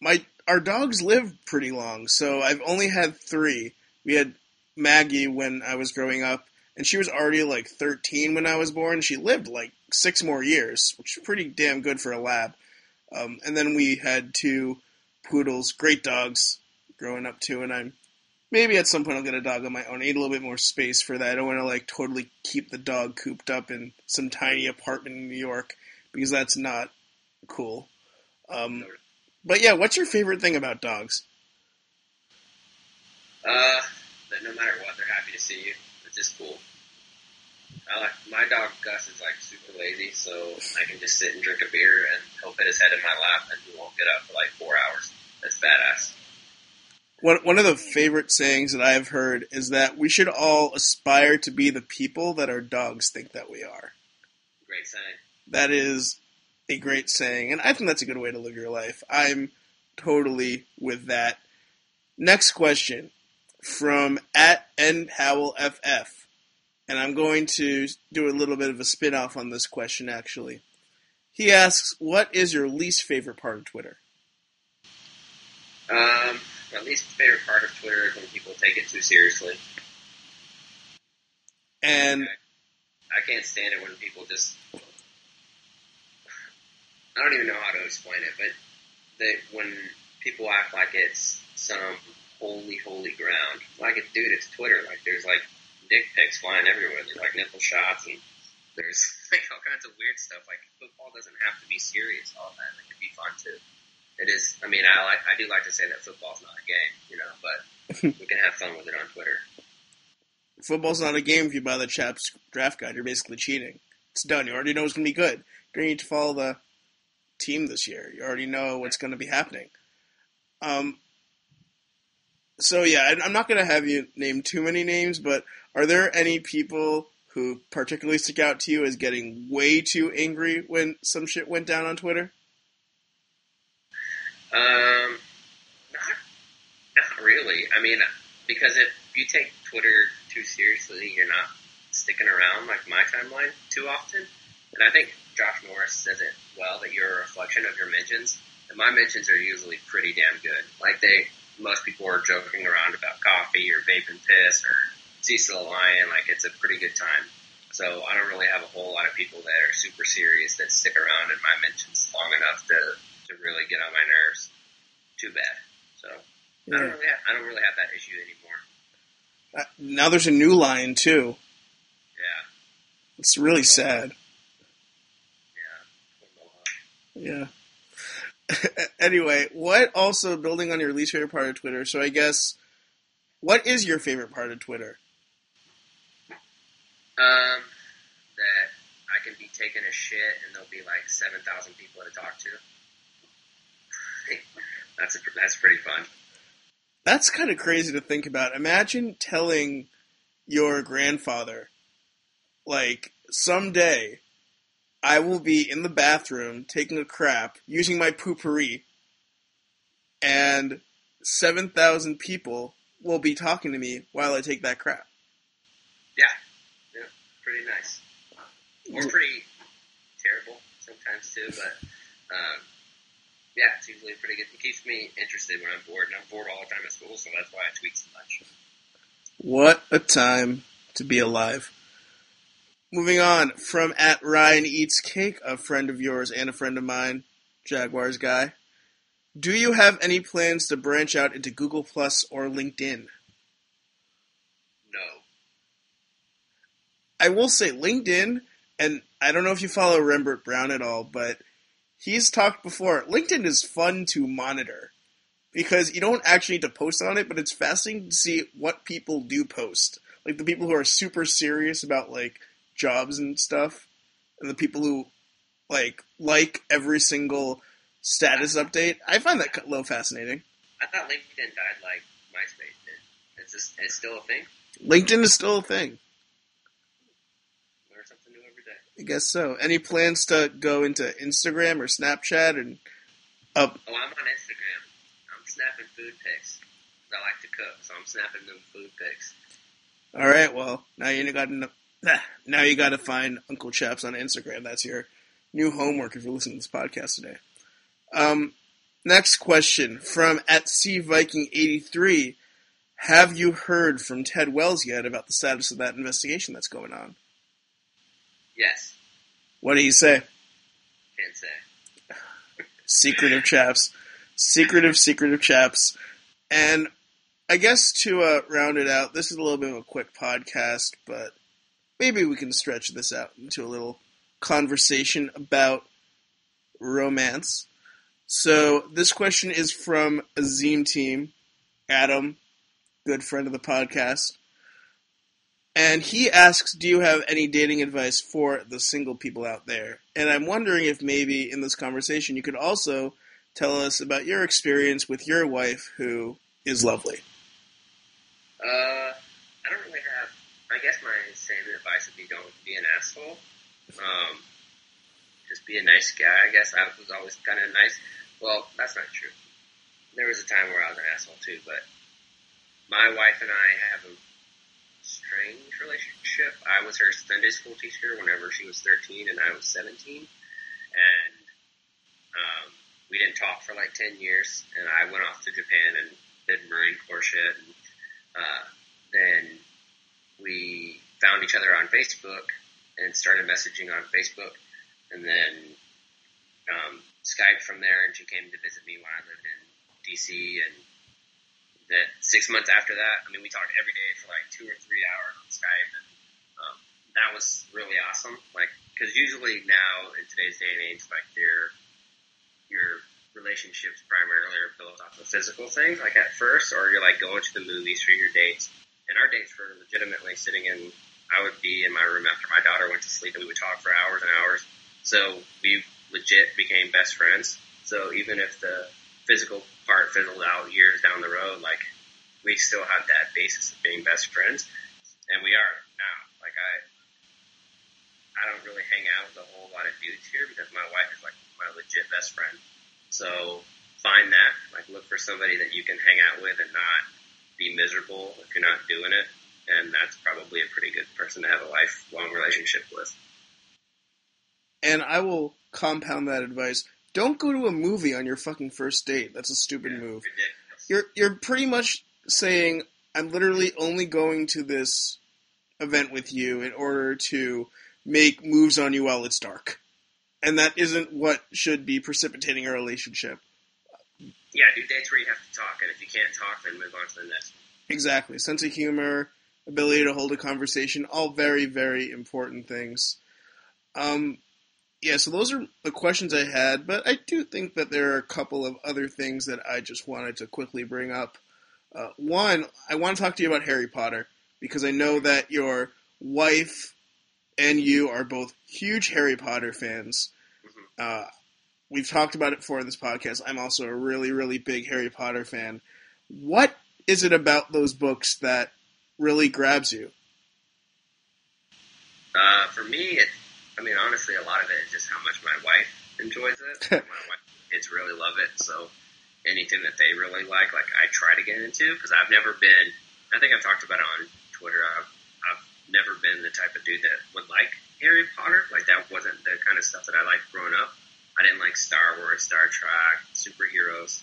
my our dogs live pretty long. So I've only had three. We had Maggie when I was growing up, and she was already like 13 when I was born. She lived like six more years, which is pretty damn good for a lab. Um, and then we had two poodles, great dogs, growing up too. And I'm maybe at some point I'll get a dog on my own. I need a little bit more space for that. I don't want to like totally keep the dog cooped up in some tiny apartment in New York because that's not cool. Um, but yeah, what's your favorite thing about dogs? Uh, that no matter what, they're happy to see you. It's just cool. I like my dog Gus is like super lazy, so I can just sit and drink a beer and he'll put his head in my lap and he won't get up for like four hours. That's badass. One one of the favorite sayings that I've heard is that we should all aspire to be the people that our dogs think that we are. Great saying. That is a great saying, and I think that's a good way to live your life. I'm totally with that. Next question from at N Howell FF, and I'm going to do a little bit of a spin off on this question. Actually, he asks, "What is your least favorite part of Twitter?" Um, my least favorite part of Twitter is when people take it too seriously. And I can't stand it when people just. I don't even know how to explain it, but they, when people act like it's some holy, holy ground, like it, dude, it's Twitter. Like there's like dick pics flying everywhere. There's like nipple shots and there's [LAUGHS] like all kinds of weird stuff. Like football doesn't have to be serious all the time. It can be fun too. It is. I mean, I like. I do like to say that football's not a game, you know, but [LAUGHS] we can have fun with it on Twitter. football's not a game if you buy the Chaps draft guide. You're basically cheating. It's done. You already know it's going to be good. You don't need to follow the team this year. You already know what's going to be happening. Um. So yeah, I'm not going to have you name too many names, but are there any people who particularly stick out to you as getting way too angry when some shit went down on Twitter? Um, not, not really. I mean, because if you take Twitter too seriously, you're not sticking around like my timeline too often. And I think Josh Norris says it well that you're a reflection of your mentions. And my mentions are usually pretty damn good. Like they, most people are joking around about coffee or vaping piss or Cecil the Lion. Like it's a pretty good time. So I don't really have a whole lot of people that are super serious that stick around in my mentions long enough to, to really get on my nerves. Too bad. So I don't really have, I don't really have that issue anymore. Uh, now there's a new line too. Yeah, It's really sad. Yeah. [LAUGHS] Anyway, what also building on your least favorite part of Twitter? So I guess, what is your favorite part of Twitter? Um, that I can be taking a shit and there'll be like seven thousand people to talk to. [LAUGHS] that's a, that's pretty fun. That's kind of crazy to think about. Imagine telling your grandfather, like, someday I will be in the bathroom taking a crap using my poopery, and 7,000 people will be talking to me while I take that crap. Yeah, yeah, pretty nice, or pretty terrible sometimes too. But um, yeah, it's usually pretty good. It keeps me interested when I'm bored, and I'm bored all the time at school, so that's why I tweet so much. What a time to be alive. Moving on from at Ryan Eats Cake, a friend of yours and a friend of mine, Jaguars guy. Do you have any plans to branch out into Google Plus or LinkedIn? No. I will say LinkedIn, and I don't know if you follow Rembert Browne at all, but he's talked before. LinkedIn is fun to monitor because you don't actually need to post on it, but it's fascinating to see what people do post. Like the people who are super serious about like jobs and stuff, and the people who like like every single status update. I find that a little fascinating. I thought LinkedIn died like MySpace did. It's just, it's still a thing. LinkedIn is still a thing. Learn something new every day. I guess so. Any plans to go into Instagram or Snapchat and up? Oh, I'm on Instagram. I'm snapping food pics. I like to cook, so I'm snapping them food pics. All right. Well, now you ain't got to [LAUGHS] now you got to find Uncle Chaps on Instagram. That's your new homework if you're listening to this podcast today. Um, next question from at C Viking eighty three. Have you heard from Ted Wells yet about the status of that investigation that's going on? Yes. What do you say? Can't say. Secretive chaps. Secretive, secretive chaps. And I guess to uh, round it out, this is a little bit of a quick podcast, but maybe we can stretch this out into a little conversation about romance. So this question is from Azim Team, Adam, good friend of the podcast. And he asks, Do you have any dating advice for the single people out there? And I'm wondering if maybe in this conversation you could also tell us about your experience with your wife, who is lovely. Uh, I don't really have. I guess my same advice would be don't be an asshole. Um, just be a nice guy. I guess I was always kind of nice. Well, that's not true. There was a time where I was an asshole too, but my wife and I have a strange relationship. I was her Sunday school teacher whenever she was 13 and I was 17. And um, we didn't talk for like 10 years. And I went off to Japan and did Marine Corps shit. And uh, then we found each other on Facebook and started messaging on Facebook. And then um, Skype from there, and she came to visit me when I lived in DC. And that six months after that, I mean, we talked every day for like two or three hours on Skype, and um, that was really awesome. Like, because usually now in today's day and age, like your your relationships primarily are built off of physical things, like at first, or you're like going to the movies for your dates. And our dates were legitimately sitting in. I would be in my room after my daughter went to sleep, and we would talk for hours and hours. So we legit became best friends. So even if the physical part fizzled out years down the road, like we still have that basis of being best friends, and we are now. Like I, I don't really hang out with a whole lot of dudes here because my wife is like my legit best friend. So find that, like look for somebody that you can hang out with and not be miserable if you're not doing it. And that's probably a pretty good person to have a lifelong relationship with. And I will compound that advice. Don't go to a movie on your fucking first date. That's a stupid Yeah, move. ridiculous. You're you're pretty much saying I'm literally only going to this event with you in order to make moves on you while it's dark. And that isn't what should be precipitating a relationship. Yeah, do dates where you have to talk, and if you can't talk, then move on to the next. Exactly. Sense of humor, ability to hold a conversation, all very, very important things. Um, yeah, so those are the questions I had, but I do think that there are a couple of other things that I just wanted to quickly bring up. Uh, one, I want to talk to you about Harry Potter because I know that your wife and you are both huge Harry Potter fans. Uh, we've talked about it before in this podcast. I'm also a really, really big Harry Potter fan. What is it about those books that really grabs you? Uh, for me, it, I mean, honestly, a lot of it is just how much my wife enjoys it. [LAUGHS] my wife, kids really love it, so anything that they really like, like I try to get into because I've never been. I think I've talked about it on Twitter. I've, I've never been the type of dude that would like Harry Potter. Like that wasn't the kind of stuff that I liked growing up. I didn't like Star Wars, Star Trek, superheroes.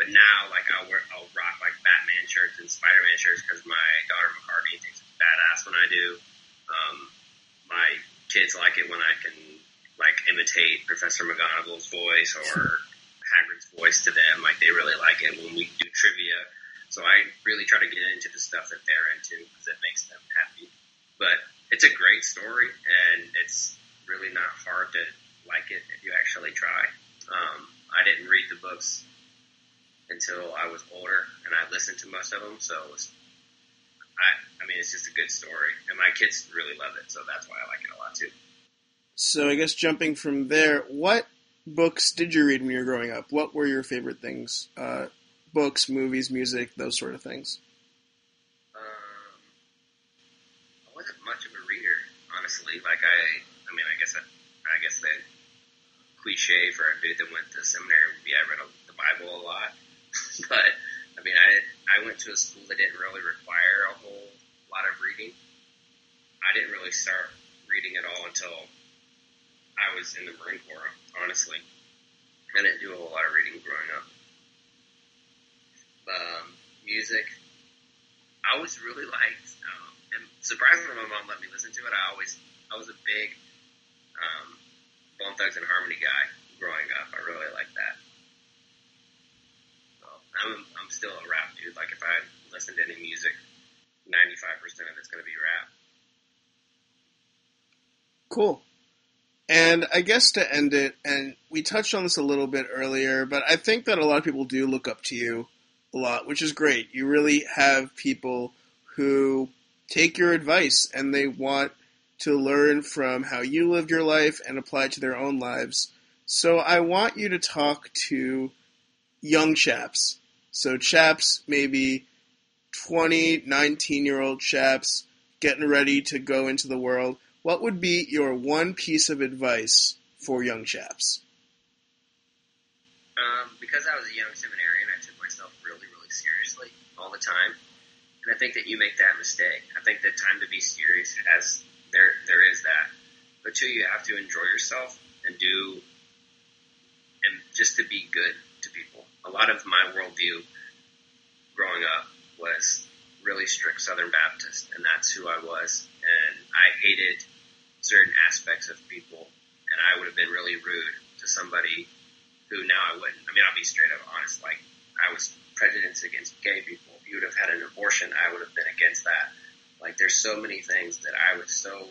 But now, like I'll wear, I'll rock like Batman shirts and Spider-Man shirts because my daughter McCartney thinks it's badass when I do. Um, my kids like it when I can like imitate Professor McGonagall's voice or Hagrid's voice to them. Like they really like it when we do trivia. So I really try to get into the stuff that they're into because it makes them happy. But it's a great story, and it's really not hard to like it if you actually try. Um, I didn't read the books until I was older, and I listened to most of them. So it was, I, I mean, it's just a good story, and my kids really love it, so that's why I like it a lot too. So I guess jumping from there, what books did you read when you were growing up? What were your favorite things? Uh, books, movies, music, those sort of things. Um, I wasn't much of a reader, honestly. Like I, I mean, I guess I, I guess the cliche for a dude that went to seminary would be I read the Bible a lot, [LAUGHS] but I mean, I I went to a school that didn't really require a whole lot of reading. I didn't really start reading at all until I was in the Marine Corps. Honestly, I didn't do a whole lot of reading growing up um, music. I always really liked, um, and surprisingly, my mom let me listen to it. I always, I was a big um, Bone Thugs-n-Harmony guy growing up. I really liked that. I'm, I'm still a rap dude. Like if I listen to any music, 95% of it's going to be rap. Cool. And I guess to end it, and we touched on this a little bit earlier, but I think that a lot of people do look up to you a lot, which is great. You really have people who take your advice and they want to learn from how you lived your life and apply it to their own lives. So I want you to talk to young chaps. So chaps, maybe 20, 19 year old chaps getting ready to go into the world. What would be your one piece of advice for young chaps? Um, because I was a young seminarian, I took myself really, really seriously all the time. And I think that you make that mistake. I think that time to be serious has there there is that. But two, you have to enjoy yourself and do and just to be good. A lot of my worldview growing up was really strict Southern Baptist, and that's who I was. And I hated certain aspects of people, and I would have been really rude to somebody who now I wouldn't. I mean, I'll be straight up honest. Like, I was prejudiced against gay people. If you would have had an abortion, I would have been against that. Like, there's so many things that I was so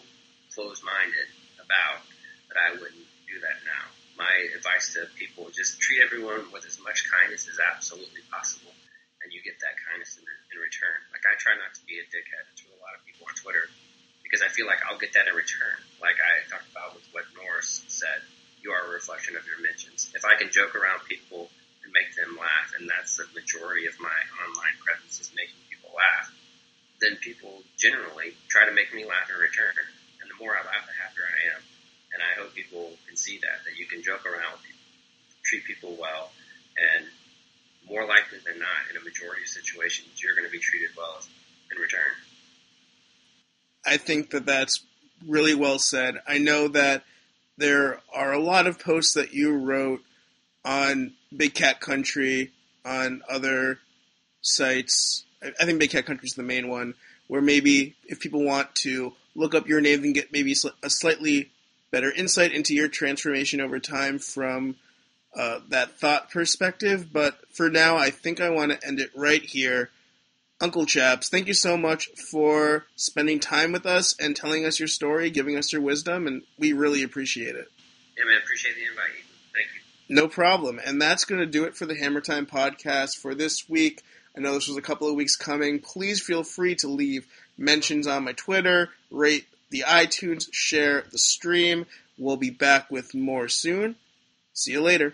closed-minded about that I wouldn't do that now. My advice to people: just treat everyone with as much kindness as absolutely possible, and you get that kindness in, in return. Like, I try not to be a dickhead to a lot of people on Twitter because I feel like I'll get that in return. Like I talked about with what Norris said you are a reflection of your mentions. If I can joke around people and make them laugh, and that's the majority of my online presence is making people laugh, then people generally try to make me laugh in return. And the more I laugh, the happier I am. And I hope people can see that, that you can joke around treat people well, and more likely than not, in a majority of situations, you're going to be treated well in return. I think that that's really well said. I know that there are a lot of posts that you wrote on Big Cat Country, on other sites. I think Big Cat Country is the main one, where maybe if people want to look up your name and get maybe a slightly better insight into your transformation over time from uh, that thought perspective. But for now, I think I want to end it right here. Uncle Chaps, thank you so much for spending time with us and telling us your story, giving us your wisdom, and we really appreciate it. Yeah, man, appreciate the invite. Thank you. No problem. And that's going to do it for the Hammer Time podcast for this week. I know this was a couple of weeks coming. Please feel free to leave mentions on my Twitter, rate the iTunes, share the stream. We'll be back with more soon. See you later.